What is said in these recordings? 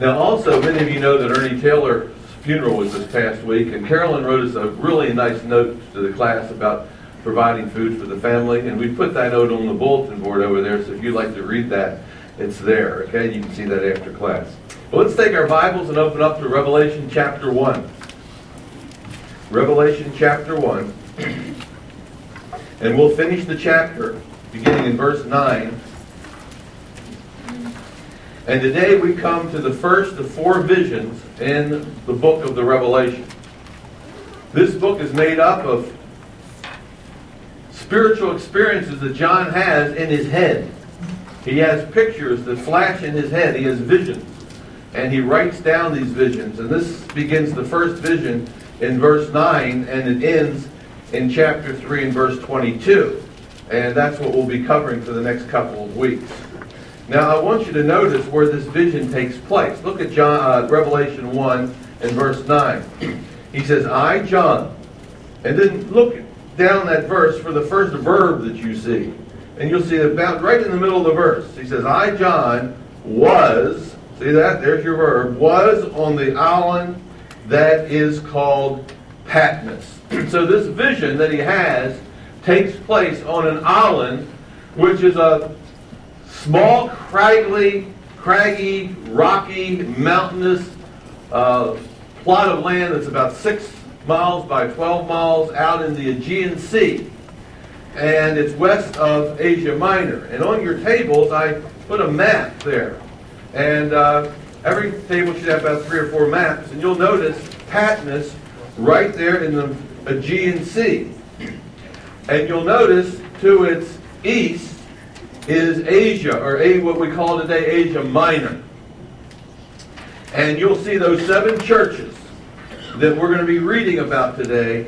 Now, also, many of you know that Ernie Taylor's funeral was this past week, and Carolyn wrote us a really nice note to the class about providing food for the family, and we put that note on the bulletin board over there, so if you'd like to read that, it's there, okay? You can see that after class. Well, let's take our Bibles and open up to Revelation chapter 1. Revelation chapter 1. And we'll finish the chapter beginning in verse 9 and today we come to the first of four visions in the book of the Revelation. This book is made up of spiritual experiences that John has in his head. He has pictures that flash in his head. He has visions. And he writes down these visions. And this begins the first vision in verse 9 and it ends in chapter 3 and verse 22. And that's what we'll be covering for the next couple of weeks. Now, I want you to notice where this vision takes place. Look at John, uh, Revelation 1 and verse 9. He says, I, John. And then look down that verse for the first verb that you see. And you'll see about right in the middle of the verse. He says, I, John, was, see that? There's your verb, was on the island that is called Patmos. so this vision that he has takes place on an island which is a small, craggy, craggy, rocky, mountainous uh, plot of land that's about six miles by 12 miles out in the Aegean Sea. And it's west of Asia Minor. And on your tables, I put a map there. And uh, every table should have about three or four maps. And you'll notice Patmos right there in the Aegean Sea. And you'll notice to its east is Asia, or a, what we call today Asia Minor. And you'll see those seven churches that we're going to be reading about today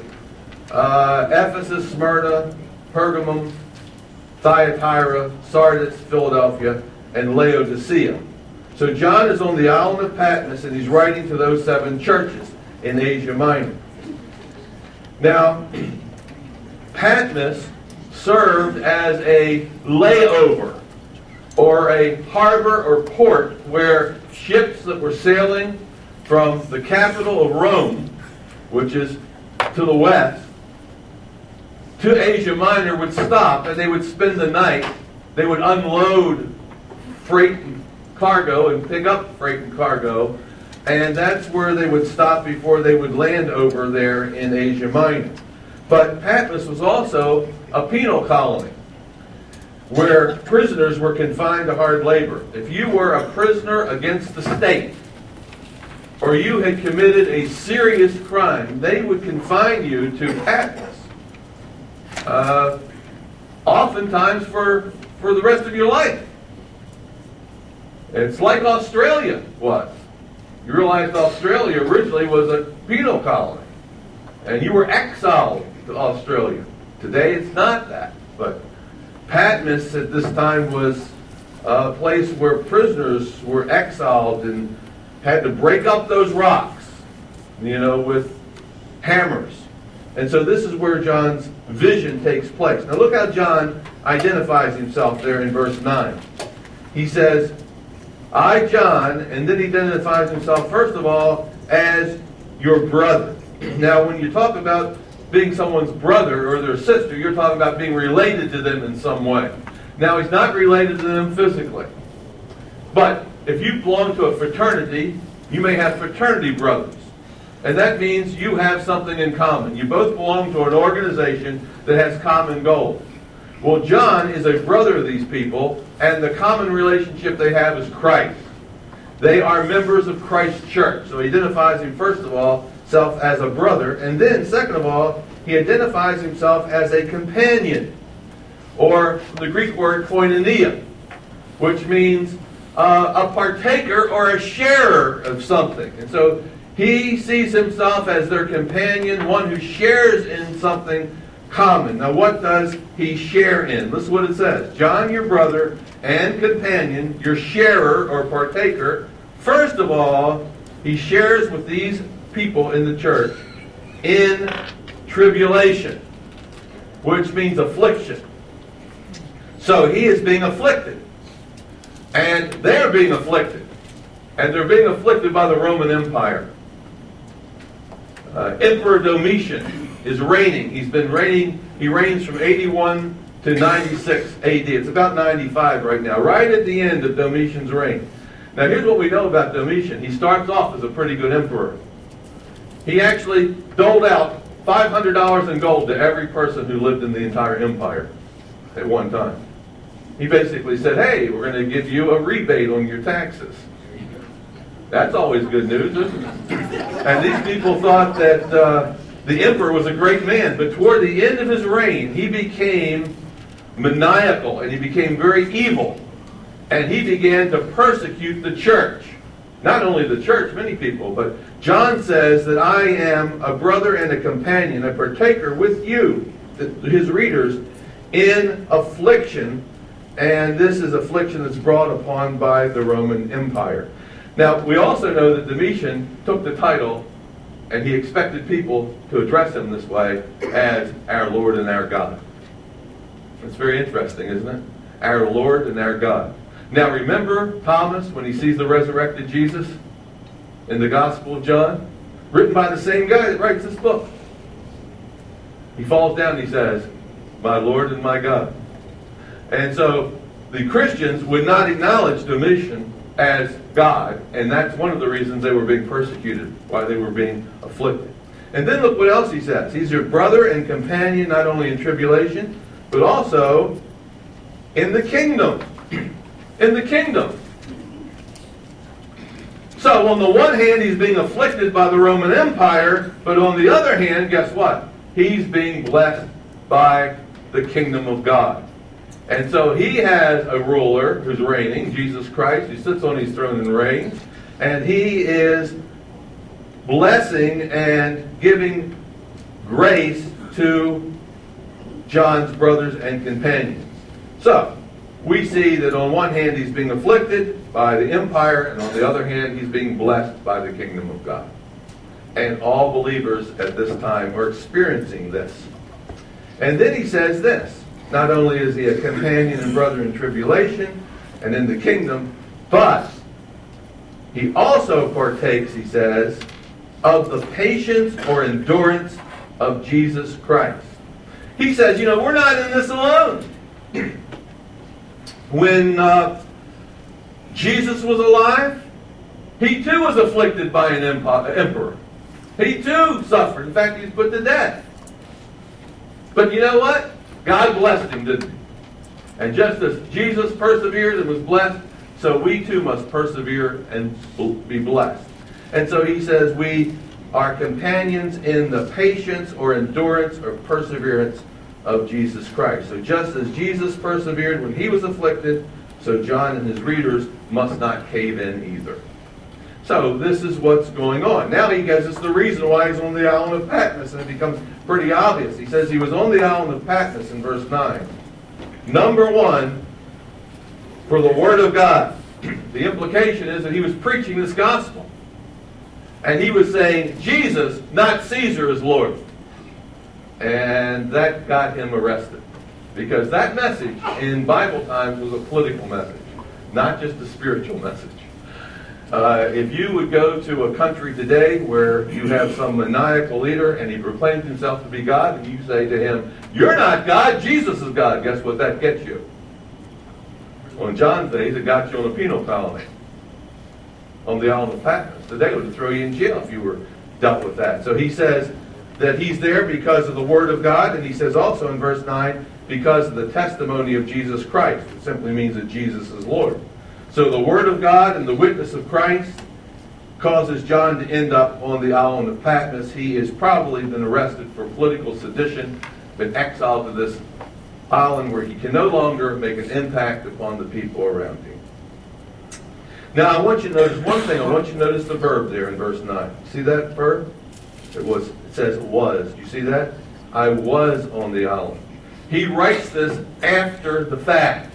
uh, Ephesus, Smyrna, Pergamum, Thyatira, Sardis, Philadelphia, and Laodicea. So John is on the island of Patmos and he's writing to those seven churches in Asia Minor. Now, Patmos served as a layover or a harbor or port where ships that were sailing from the capital of Rome, which is to the west, to Asia Minor would stop and they would spend the night. They would unload freight and cargo and pick up freight and cargo, and that's where they would stop before they would land over there in Asia Minor. But Patmos was also a penal colony where prisoners were confined to hard labor. If you were a prisoner against the state, or you had committed a serious crime, they would confine you to Patmos. Uh, oftentimes for, for the rest of your life. It's like Australia was. You realized Australia originally was a penal colony, and you were exiled to Australia. Today it's not that. But Patmos at this time was a place where prisoners were exiled and had to break up those rocks, you know, with hammers. And so this is where John's vision takes place. Now look how John identifies himself there in verse 9. He says, I, John, and then he identifies himself, first of all, as your brother. Now, when you talk about being someone's brother or their sister, you're talking about being related to them in some way. Now, he's not related to them physically. But if you belong to a fraternity, you may have fraternity brothers. And that means you have something in common. You both belong to an organization that has common goals. Well, John is a brother of these people, and the common relationship they have is Christ. They are members of Christ's church. So he identifies him, first of all, himself as a brother. And then, second of all, he identifies himself as a companion, or the Greek word koinonia, which means uh, a partaker or a sharer of something. And so he sees himself as their companion, one who shares in something common. Now, what does he share in? Listen what it says John, your brother and companion, your sharer or partaker, first of all, he shares with these people in the church in tribulation, which means affliction. So he is being afflicted. And they're being afflicted. and they're being afflicted by the Roman Empire. Uh, Emperor Domitian is reigning. He's been reigning, he reigns from 81 to 96 AD. It's about 95 right now, right at the end of Domitian's reign. Now, here's what we know about Domitian. He starts off as a pretty good emperor. He actually doled out $500 in gold to every person who lived in the entire empire at one time. He basically said, hey, we're going to give you a rebate on your taxes. That's always good news, isn't it? And these people thought that uh, the emperor was a great man, but toward the end of his reign, he became maniacal and he became very evil. And he began to persecute the church. Not only the church, many people, but John says that I am a brother and a companion, a partaker with you, his readers, in affliction. And this is affliction that's brought upon by the Roman Empire. Now, we also know that Domitian took the title and he expected people to address him this way as our Lord and our God. It's very interesting, isn't it? Our Lord and our God. Now remember Thomas when he sees the resurrected Jesus in the Gospel of John? Written by the same guy that writes this book. He falls down and he says, My Lord and my God. And so the Christians would not acknowledge Domitian as God, and that's one of the reasons they were being persecuted, why they were being afflicted. And then look what else he says. He's your brother and companion not only in tribulation, but also in the kingdom. In the kingdom. So, on the one hand, he's being afflicted by the Roman Empire, but on the other hand, guess what? He's being blessed by the kingdom of God. And so he has a ruler who's reigning, Jesus Christ, who sits on his throne and reigns, and he is blessing and giving grace to John's brothers and companions. So, we see that on one hand he's being afflicted by the empire, and on the other hand he's being blessed by the kingdom of God. And all believers at this time are experiencing this. And then he says this not only is he a companion and brother in tribulation and in the kingdom, but he also partakes, he says, of the patience or endurance of Jesus Christ. He says, you know, we're not in this alone. when uh, Jesus was alive, he too was afflicted by an emperor. He too suffered. In fact, he was put to death. But you know what? God blessed him, didn't he? And just as Jesus persevered and was blessed, so we too must persevere and be blessed. And so he says we are companions in the patience or endurance or perseverance of Jesus Christ. So just as Jesus persevered when he was afflicted, so John and his readers must not cave in either. So this is what's going on. Now he gives us the reason why he's on the island of Patmos, and it becomes pretty obvious. He says he was on the island of Patmos in verse 9. Number one, for the Word of God. The implication is that he was preaching this gospel. And he was saying, Jesus, not Caesar, is Lord. And that got him arrested. Because that message in Bible times was a political message, not just a spiritual message. Uh, if you would go to a country today where you have some maniacal leader and he proclaims himself to be God, and you say to him, You're not God, Jesus is God, guess what that gets you? In John's days, it got you on a penal colony on the island of Patmos. Today would throw you in jail if you were dealt with that. So he says that he's there because of the Word of God, and he says also in verse 9, because of the testimony of Jesus Christ. It simply means that Jesus is Lord. So the Word of God and the witness of Christ causes John to end up on the island of Patmos. He has probably been arrested for political sedition, been exiled to this island where he can no longer make an impact upon the people around him. Now I want you to notice one thing. I want you to notice the verb there in verse 9. See that verb? It was says was. You see that? I was on the island. He writes this after the fact.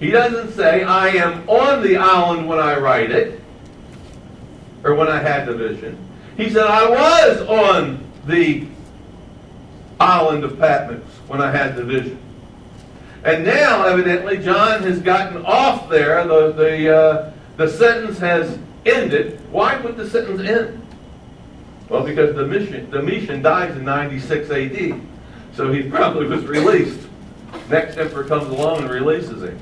He doesn't say, I am on the island when I write it, or when I had the vision. He said, I was on the island of Patmos when I had the vision. And now, evidently, John has gotten off there. The, the, uh, the sentence has ended. Why would the sentence in? Well, because Domitian, Domitian dies in 96 AD. So he probably was released. Next emperor comes along and releases him.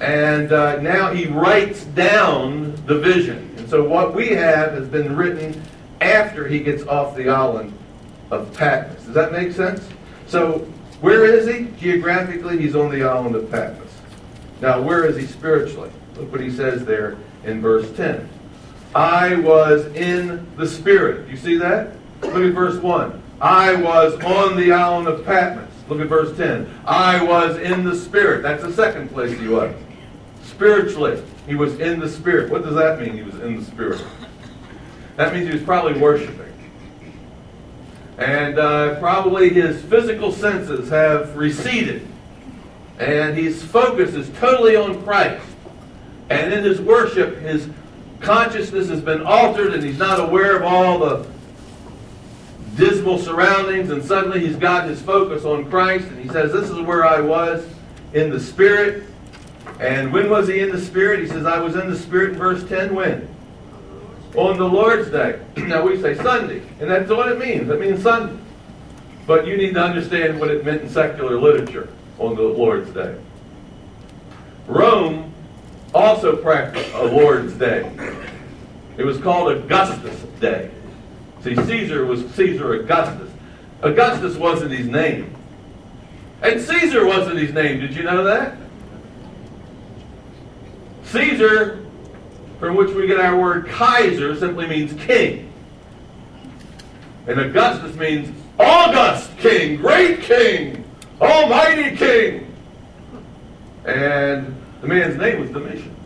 And uh, now he writes down the vision. And so what we have has been written after he gets off the island of Patmos. Does that make sense? So where is he? Geographically, he's on the island of Patmos. Now, where is he spiritually? Look what he says there in verse 10. I was in the Spirit. You see that? Look at verse 1. I was on the island of Patmos. Look at verse 10. I was in the Spirit. That's the second place he was. Spiritually, he was in the Spirit. What does that mean, he was in the Spirit? That means he was probably worshiping. And uh, probably his physical senses have receded. And his focus is totally on Christ. And in his worship, his consciousness has been altered and he's not aware of all the dismal surroundings. And suddenly he's got his focus on Christ. And he says, This is where I was in the Spirit. And when was he in the Spirit? He says, I was in the Spirit in verse 10. When? On the Lord's Day. now we say Sunday. And that's what it means. It means Sunday. But you need to understand what it meant in secular literature on the Lord's Day. Rome also practiced a Lord's Day. It was called Augustus Day. See, Caesar was Caesar Augustus. Augustus wasn't his name. And Caesar wasn't his name. Did you know that? Caesar, from which we get our word Kaiser, simply means king. And Augustus means August king, great king, almighty king. And the man's name was Domitian.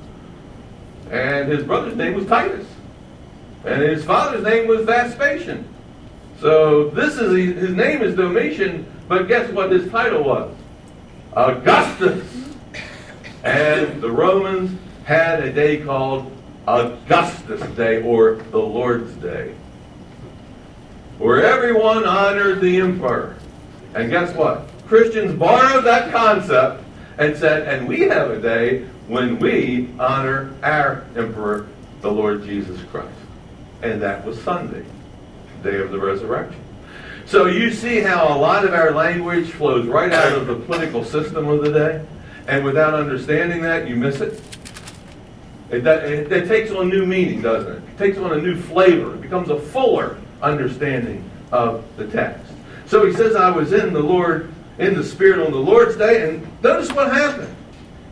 And his brother's name was Titus. And his father's name was Vespasian. So this is his name is Domitian, but guess what his title was? Augustus. And the Romans had a day called Augustus Day or the Lord's Day, where everyone honored the emperor. And guess what? Christians borrowed that concept and said, and we have a day when we honor our emperor, the Lord Jesus Christ. And that was Sunday, day of the resurrection. So you see how a lot of our language flows right out of the political system of the day. And without understanding that, you miss it. It, it, it, takes on new meaning, doesn't it? It takes on a new flavor. It becomes a fuller understanding of the text. So he says, I was in the Lord, in the Spirit on the Lord's day, and notice what happened.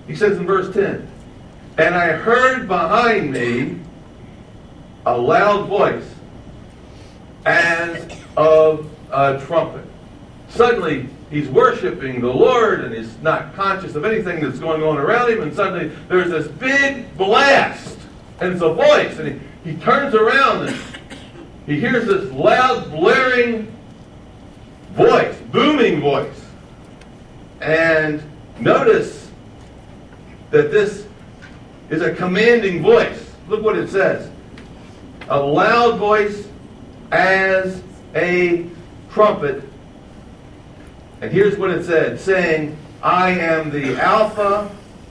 He says in verse 10, And I heard behind me a loud voice as of a trumpet. Suddenly, he's worshiping the Lord and he's not conscious of anything that's going on around him. And suddenly there's this big blast and it's a voice. And he, he turns around and he hears this loud, blaring voice, booming voice. And notice that this is a commanding voice. Look what it says a loud voice as a trumpet and here's what it said saying, I am the Alpha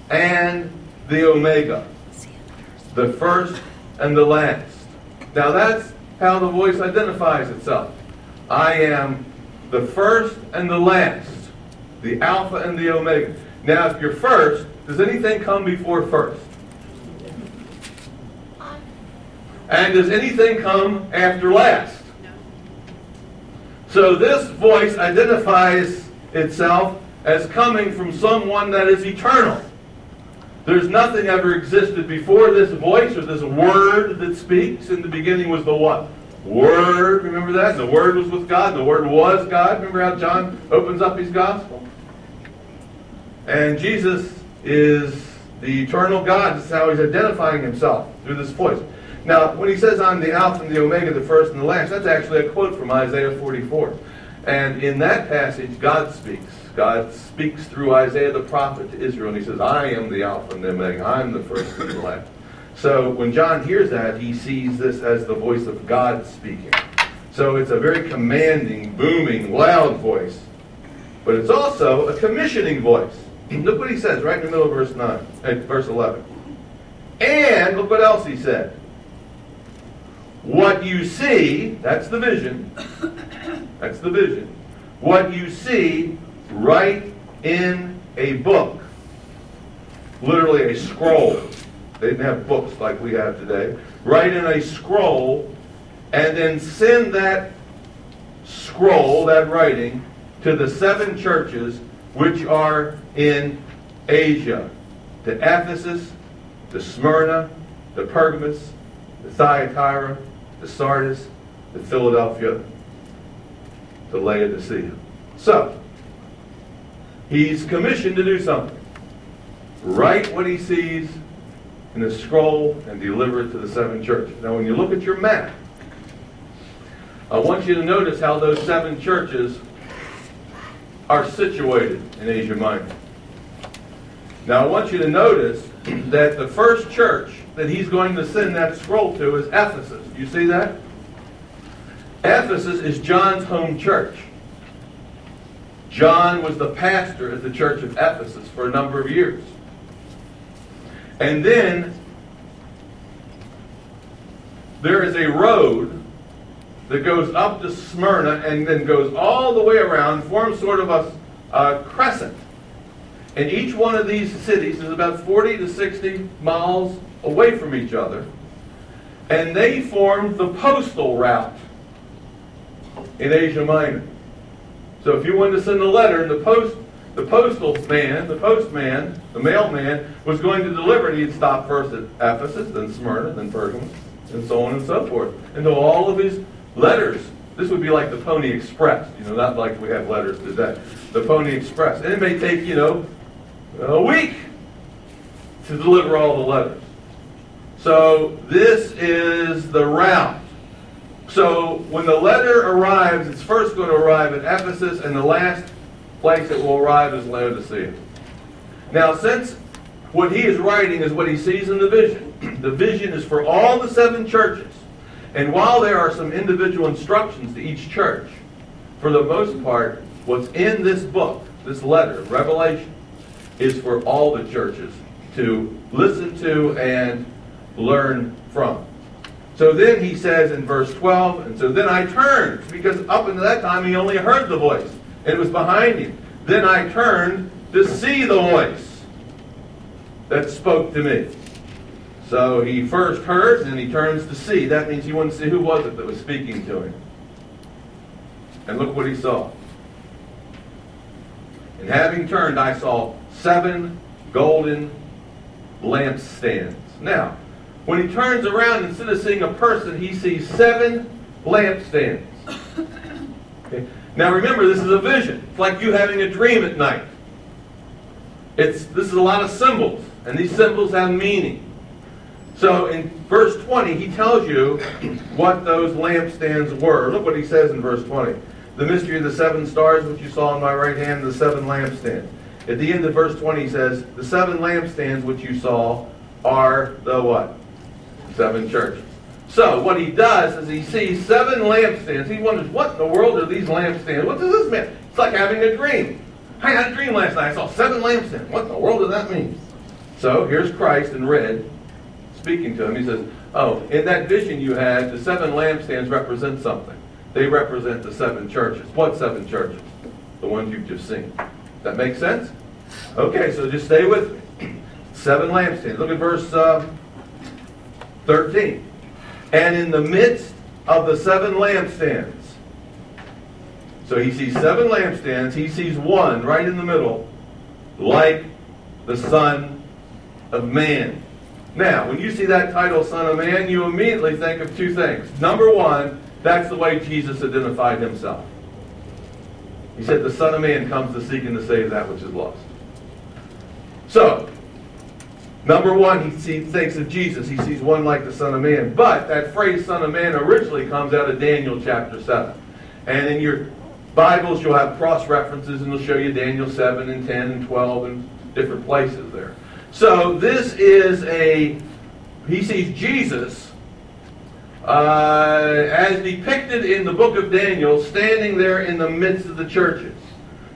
and the Omega, the first and the last. Now that's how the voice identifies itself. I am the first and the last, the Alpha and the Omega. Now, if you're first, does anything come before first? And does anything come after last? So this voice identifies itself as coming from someone that is eternal. There's nothing ever existed before this voice or this word that speaks. In the beginning was the what? Word. Remember that? The Word was with God. The Word was God. Remember how John opens up his gospel? And Jesus is the eternal God. This is how he's identifying himself through this voice. Now, when he says, I'm the Alpha and the Omega, the first and the last, that's actually a quote from Isaiah 44. And in that passage, God speaks. God speaks through Isaiah the prophet to Israel, and he says, I am the Alpha and the Omega. I'm the first and the last. So when John hears that, he sees this as the voice of God speaking. So it's a very commanding, booming, loud voice. But it's also a commissioning voice. Look what he says right in the middle of verse 9, uh, verse 11. And look what else he said. What you see, that's the vision. That's the vision. What you see, write in a book. Literally a scroll. They didn't have books like we have today. Write in a scroll and then send that scroll, that writing, to the seven churches which are in Asia to Ephesus, to Smyrna, to Pergamus, to Thyatira, to Sardis, to Philadelphia, to Laodicea. So, he's commissioned to do something. Write what he sees in a scroll and deliver it to the seven churches. Now, when you look at your map, I want you to notice how those seven churches are situated in Asia Minor. Now, I want you to notice that the first church that he's going to send that scroll to is Ephesus. You see that? Ephesus is John's home church. John was the pastor at the church of Ephesus for a number of years. And then there is a road that goes up to Smyrna and then goes all the way around, forms sort of a, a crescent. And each one of these cities is about 40 to 60 miles away from each other. And they formed the postal route in Asia Minor. So if you wanted to send a letter, the post the postal man, the postman, the mailman, was going to deliver it, he'd stop first at Ephesus, then Smyrna, then Pergamum, and so on and so forth. Though all of his letters, this would be like the Pony Express, you know, not like we have letters today. The Pony Express. And it may take, you know, a week to deliver all the letters. So this is the route. So when the letter arrives, it's first going to arrive at Ephesus, and the last place it will arrive is Laodicea. Now, since what he is writing is what he sees in the vision, the vision is for all the seven churches. And while there are some individual instructions to each church, for the most part, what's in this book, this letter, Revelation, is for all the churches to listen to and learn from. So then he says in verse 12, and so then I turned, because up until that time he only heard the voice, and it was behind him. Then I turned to see the voice that spoke to me. So he first heard, and he turns to see. That means he wanted to see who was it that was speaking to him. And look what he saw. And having turned, I saw seven golden lampstands. Now, when he turns around, instead of seeing a person, he sees seven lampstands. Okay. Now remember, this is a vision. It's like you having a dream at night. It's this is a lot of symbols, and these symbols have meaning. So in verse 20, he tells you what those lampstands were. Look what he says in verse 20. The mystery of the seven stars which you saw in my right hand, the seven lampstands. At the end of verse 20, he says, The seven lampstands which you saw are the what? Seven churches. So what he does is he sees seven lampstands. He wonders, what in the world are these lampstands? What does this mean? It's like having a dream. I had a dream last night. I saw seven lampstands. What in the world does that mean? So here's Christ in red speaking to him. He says, Oh, in that vision you had, the seven lampstands represent something. They represent the seven churches. What seven churches? The ones you've just seen. That makes sense? Okay, so just stay with me. Seven lampstands. Look at verse uh, 13. And in the midst of the seven lampstands, so he sees seven lampstands, he sees one right in the middle, like the Son of Man. Now, when you see that title, Son of Man, you immediately think of two things. Number one, that's the way Jesus identified himself. He said, The Son of Man comes to seek and to save that which is lost. So, number one, he see, thinks of Jesus. He sees one like the Son of Man. But that phrase, Son of Man, originally comes out of Daniel chapter 7. And in your Bibles, you'll have cross references, and they'll show you Daniel 7 and 10 and 12 and different places there. So this is a, he sees Jesus uh, as depicted in the book of Daniel, standing there in the midst of the churches.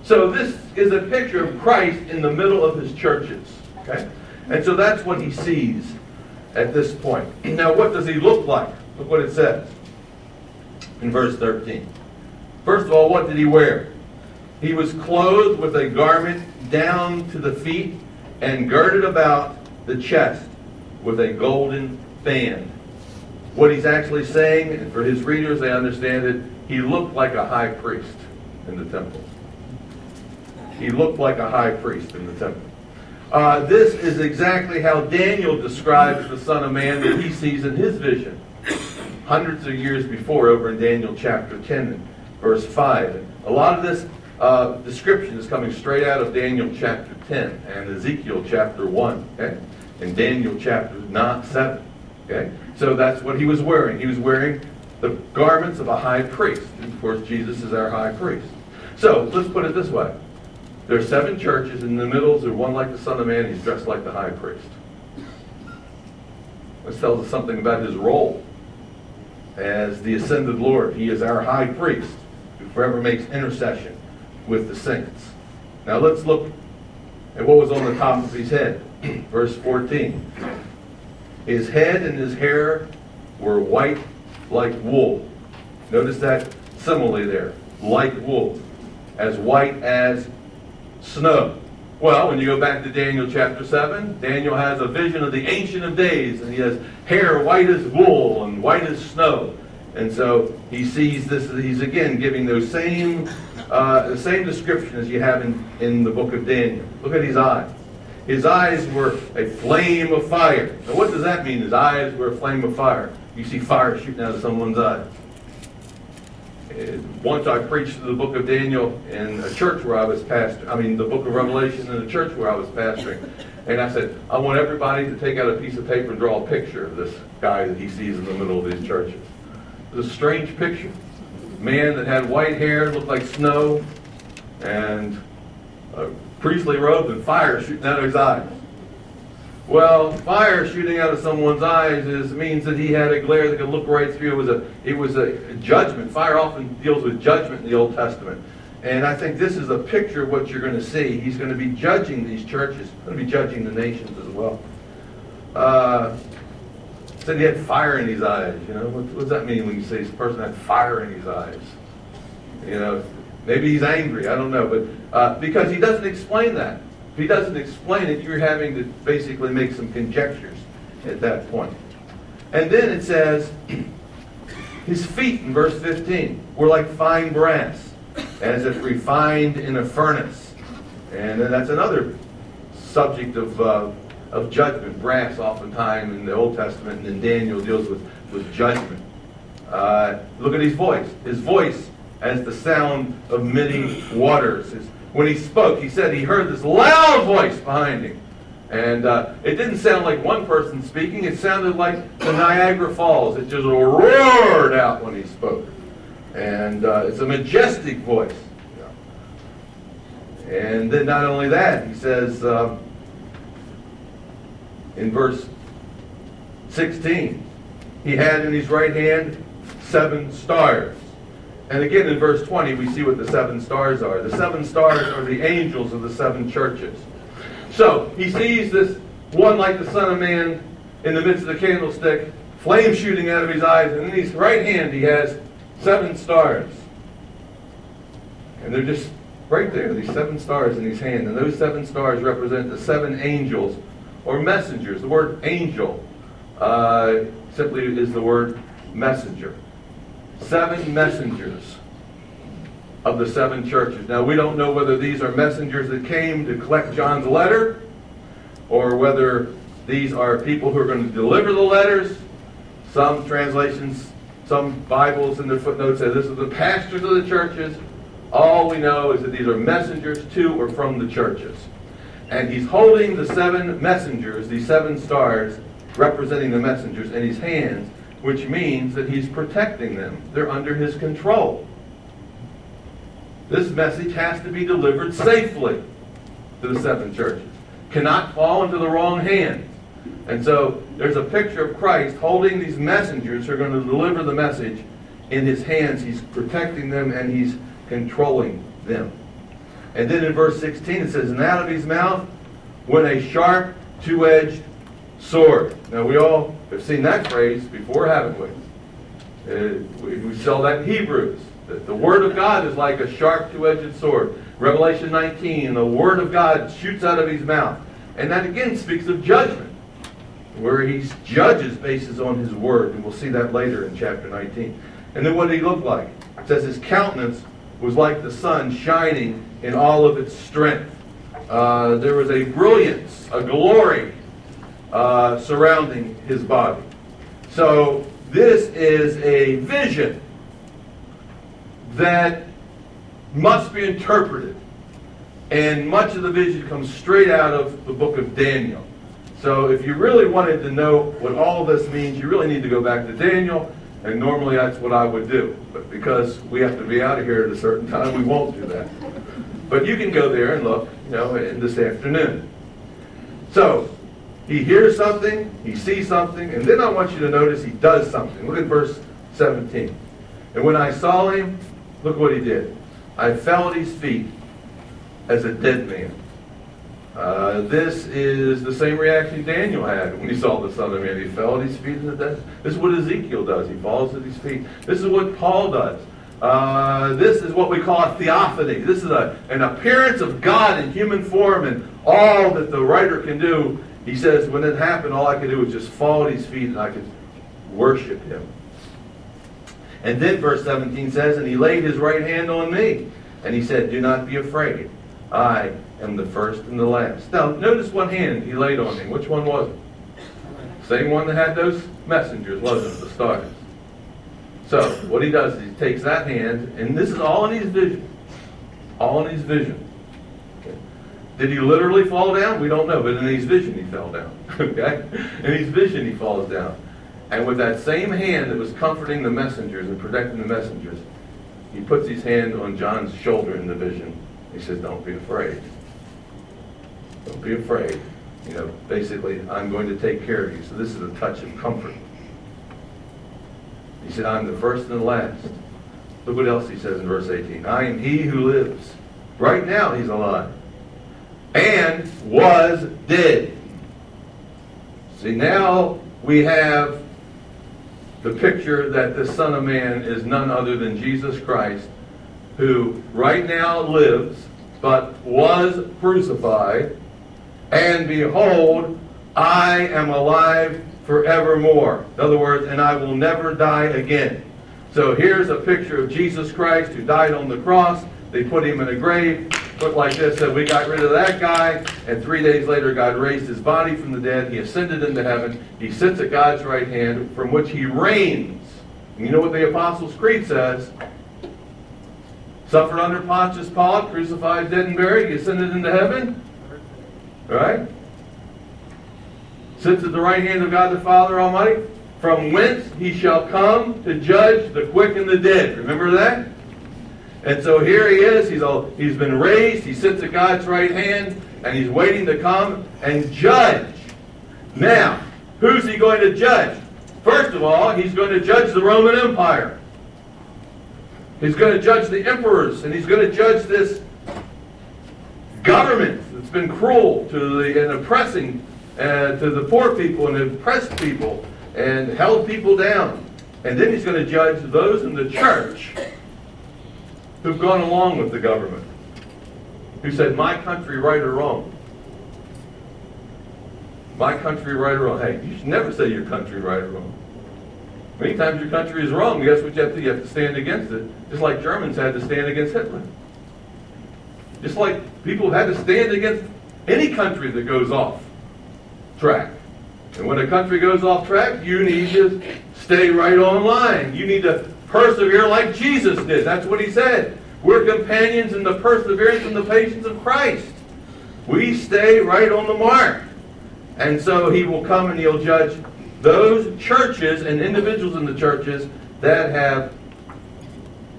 So this is a picture of Christ in the middle of his churches. Okay? And so that's what he sees at this point. Now, what does he look like? Look what it says in verse 13. First of all, what did he wear? He was clothed with a garment down to the feet and girded about the chest with a golden band. What he's actually saying, and for his readers, they understand it, he looked like a high priest in the temple. He looked like a high priest in the temple. Uh, this is exactly how Daniel describes the Son of Man that he sees in his vision. Hundreds of years before, over in Daniel chapter 10, verse 5. A lot of this uh, description is coming straight out of Daniel chapter 10 and Ezekiel chapter 1, okay? And Daniel chapter 9, 7, okay? So that's what he was wearing. He was wearing the garments of a high priest. And of course, Jesus is our high priest. So let's put it this way. There are seven churches. In the middle is one like the Son of Man. He's dressed like the high priest. This tells us something about his role as the ascended Lord. He is our high priest who forever makes intercession with the saints. Now let's look at what was on the top of his head. Verse 14. His head and his hair were white like wool. Notice that simile there. Like wool. As white as snow. Well, when you go back to Daniel chapter 7, Daniel has a vision of the Ancient of Days, and he has hair white as wool and white as snow. And so he sees this, he's again giving those same, uh, the same description as you have in, in the book of Daniel. Look at his eyes. His eyes were a flame of fire. Now, what does that mean? His eyes were a flame of fire. You see fire shooting out of someone's eyes. Once I preached the book of Daniel in a church where I was pastor. I mean, the book of Revelation in a church where I was pastoring. And I said, I want everybody to take out a piece of paper and draw a picture of this guy that he sees in the middle of these churches. It was a strange picture. Man that had white hair, looked like snow, and a priestly robe and fire shooting out of his eyes. Well, fire shooting out of someone's eyes is, means that he had a glare that could look right through. It was a it was a judgment. Fire often deals with judgment in the Old Testament. And I think this is a picture of what you're going to see. He's going to be judging these churches. He's going to be judging the nations as well. Uh, said he had fire in his eyes. You know, what, what does that mean when you say this person had fire in his eyes? You know, maybe he's angry. I don't know, but uh, because he doesn't explain that. If he doesn't explain it, you're having to basically make some conjectures at that point. And then it says, his feet in verse 15 were like fine brass, as if refined in a furnace. And then that's another subject of, uh, of judgment. Brass, oftentimes in the Old Testament, and then Daniel deals with, with judgment. Uh, look at his voice. His voice as the sound of many waters. His when he spoke, he said he heard this loud voice behind him. And uh, it didn't sound like one person speaking, it sounded like the Niagara Falls. It just roared out when he spoke. And uh, it's a majestic voice. And then not only that, he says uh, in verse 16, he had in his right hand seven stars. And again in verse 20, we see what the seven stars are. The seven stars are the angels of the seven churches. So he sees this one like the Son of Man in the midst of the candlestick, flame shooting out of his eyes, and in his right hand he has seven stars. And they're just right there, these seven stars in his hand. And those seven stars represent the seven angels or messengers. The word angel uh, simply is the word messenger seven messengers of the seven churches. Now, we don't know whether these are messengers that came to collect John's letter or whether these are people who are going to deliver the letters. Some translations, some Bibles in their footnotes say this is the pastors of the churches. All we know is that these are messengers to or from the churches. And he's holding the seven messengers, these seven stars, representing the messengers, in his hands which means that he's protecting them. They're under his control. This message has to be delivered safely to the seven churches. Cannot fall into the wrong hands. And so there's a picture of Christ holding these messengers who are going to deliver the message in his hands. He's protecting them and he's controlling them. And then in verse 16 it says, And out of his mouth went a sharp, two edged sword. Now we all have seen that phrase before, haven't we? Uh, we, we sell that in Hebrews. That the Word of God is like a sharp two-edged sword. Revelation 19, the Word of God shoots out of his mouth. And that again speaks of judgment, where he judges based on his Word. And we'll see that later in chapter 19. And then what did he look like? It says his countenance was like the sun shining in all of its strength. Uh, there was a brilliance, a glory uh, surrounding his body. So this is a vision that must be interpreted. And much of the vision comes straight out of the book of Daniel. So if you really wanted to know what all this means, you really need to go back to Daniel. And normally that's what I would do. But because we have to be out of here at a certain time, we won't do that. But you can go there and look, you know, in this afternoon. So he hears something, he sees something, and then I want you to notice he does something. Look at verse 17. And when I saw him, look what he did. I fell at his feet as a dead man. Uh, this is the same reaction Daniel had when he saw the Son of Man. He fell at his feet a dead. This is what Ezekiel does. He falls at his feet. This is what Paul does. Uh, this is what we call a theophany. This is a, an appearance of God in human form, and all that the writer can do he says, when it happened, all I could do was just fall at his feet and I could worship him. And then verse 17 says, And he laid his right hand on me. And he said, Do not be afraid. I am the first and the last. Now, notice what hand he laid on him. Which one was it? Same one that had those messengers, wasn't it? The stars. So, what he does is he takes that hand, and this is all in his vision. All in his vision. Did he literally fall down? We don't know, but in his vision he fell down. okay? In his vision he falls down. And with that same hand that was comforting the messengers and protecting the messengers, he puts his hand on John's shoulder in the vision. He says, Don't be afraid. Don't be afraid. You know, basically, I'm going to take care of you. So this is a touch of comfort. He said, I'm the first and the last. Look what else he says in verse 18. I am he who lives. Right now he's alive and was dead. See, now we have the picture that the Son of Man is none other than Jesus Christ, who right now lives, but was crucified, and behold, I am alive forevermore. In other words, and I will never die again. So here's a picture of Jesus Christ who died on the cross. They put him in a grave looked like this, that we got rid of that guy, and three days later God raised his body from the dead. He ascended into heaven. He sits at God's right hand, from which he reigns. And you know what the Apostles' Creed says? Suffered under Pontius Pilate, crucified, dead, and buried. He ascended into heaven. Right? Sits at the right hand of God the Father Almighty, from whence he shall come to judge the quick and the dead. Remember that? And so here he is. He's, all, he's been raised. He sits at God's right hand, and he's waiting to come and judge. Now, who's he going to judge? First of all, he's going to judge the Roman Empire. He's going to judge the emperors, and he's going to judge this government that's been cruel to the and oppressing uh, to the poor people and oppressed people and held people down. And then he's going to judge those in the church who've gone along with the government, who said, my country right or wrong. My country right or wrong. Hey, you should never say your country right or wrong. Many times your country is wrong. Guess what you have to You have to stand against it. Just like Germans had to stand against Hitler. Just like people have had to stand against any country that goes off track. And when a country goes off track, you need to stay right on line. You need to Persevere like Jesus did. That's what he said. We're companions in the perseverance and the patience of Christ. We stay right on the mark. And so he will come and he'll judge those churches and individuals in the churches that have,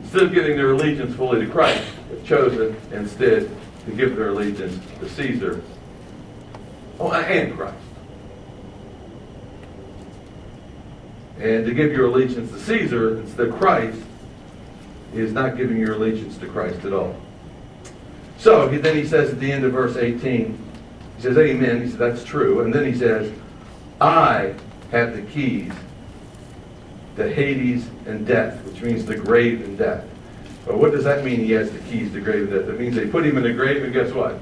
instead of giving their allegiance fully to Christ, have chosen instead to give their allegiance to Caesar oh, and Christ. And to give your allegiance to Caesar instead of Christ is not giving your allegiance to Christ at all. So then he says at the end of verse 18, he says, Amen. He says, That's true. And then he says, I have the keys to Hades and death, which means the grave and death. But what does that mean he has the keys to grave death? That means they put him in the grave, and guess what?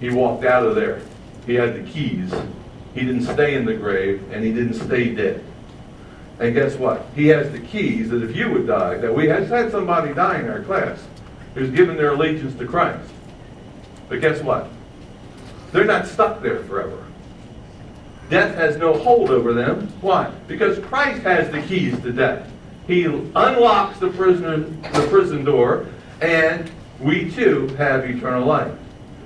He walked out of there. He had the keys. He didn't stay in the grave, and he didn't stay dead. And guess what? He has the keys that if you would die, that we had had somebody die in our class who's given their allegiance to Christ. But guess what? They're not stuck there forever. Death has no hold over them. Why? Because Christ has the keys to death. He unlocks the prisoner the prison door, and we too have eternal life.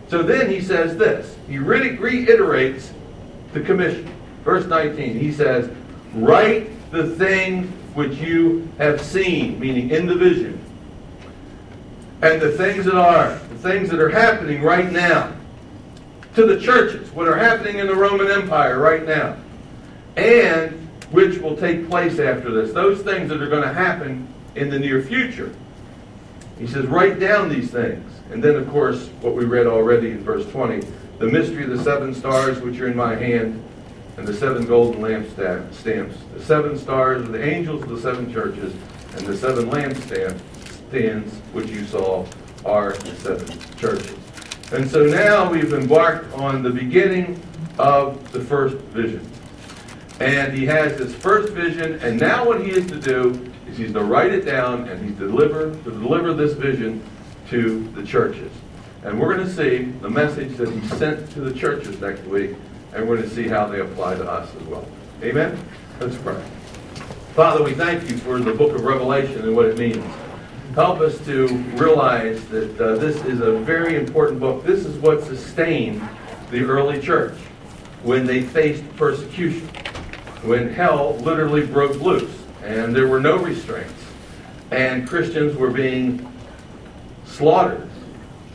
So then he says this. He really reiterates the commission. Verse 19. He says, Write the things which you have seen, meaning in the vision, and the things that are, the things that are happening right now to the churches, what are happening in the Roman Empire right now, and which will take place after this. Those things that are going to happen in the near future. He says, write down these things. And then, of course, what we read already in verse 20 the mystery of the seven stars which are in my hand, and the seven golden lampstands. The seven stars are the angels of the seven churches, and the seven lampstands which you saw are the seven churches. And so now we've embarked on the beginning of the first vision. And he has this first vision, and now what he is to do is he's to write it down and he's deliver to deliver this vision to the churches. And we're going to see the message that he sent to the churches next week, and we're going to see how they apply to us as well. Amen? Let's pray. Father, we thank you for the book of Revelation and what it means. Help us to realize that uh, this is a very important book. This is what sustained the early church when they faced persecution, when hell literally broke loose and there were no restraints, and Christians were being slaughtered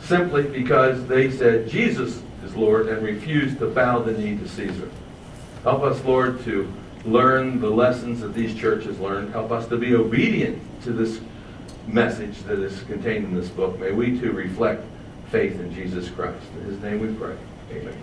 simply because they said Jesus is Lord and refused to bow the knee to Caesar. Help us, Lord, to learn the lessons that these churches learned. Help us to be obedient to this message that is contained in this book. May we too reflect faith in Jesus Christ. In his name we pray. Amen.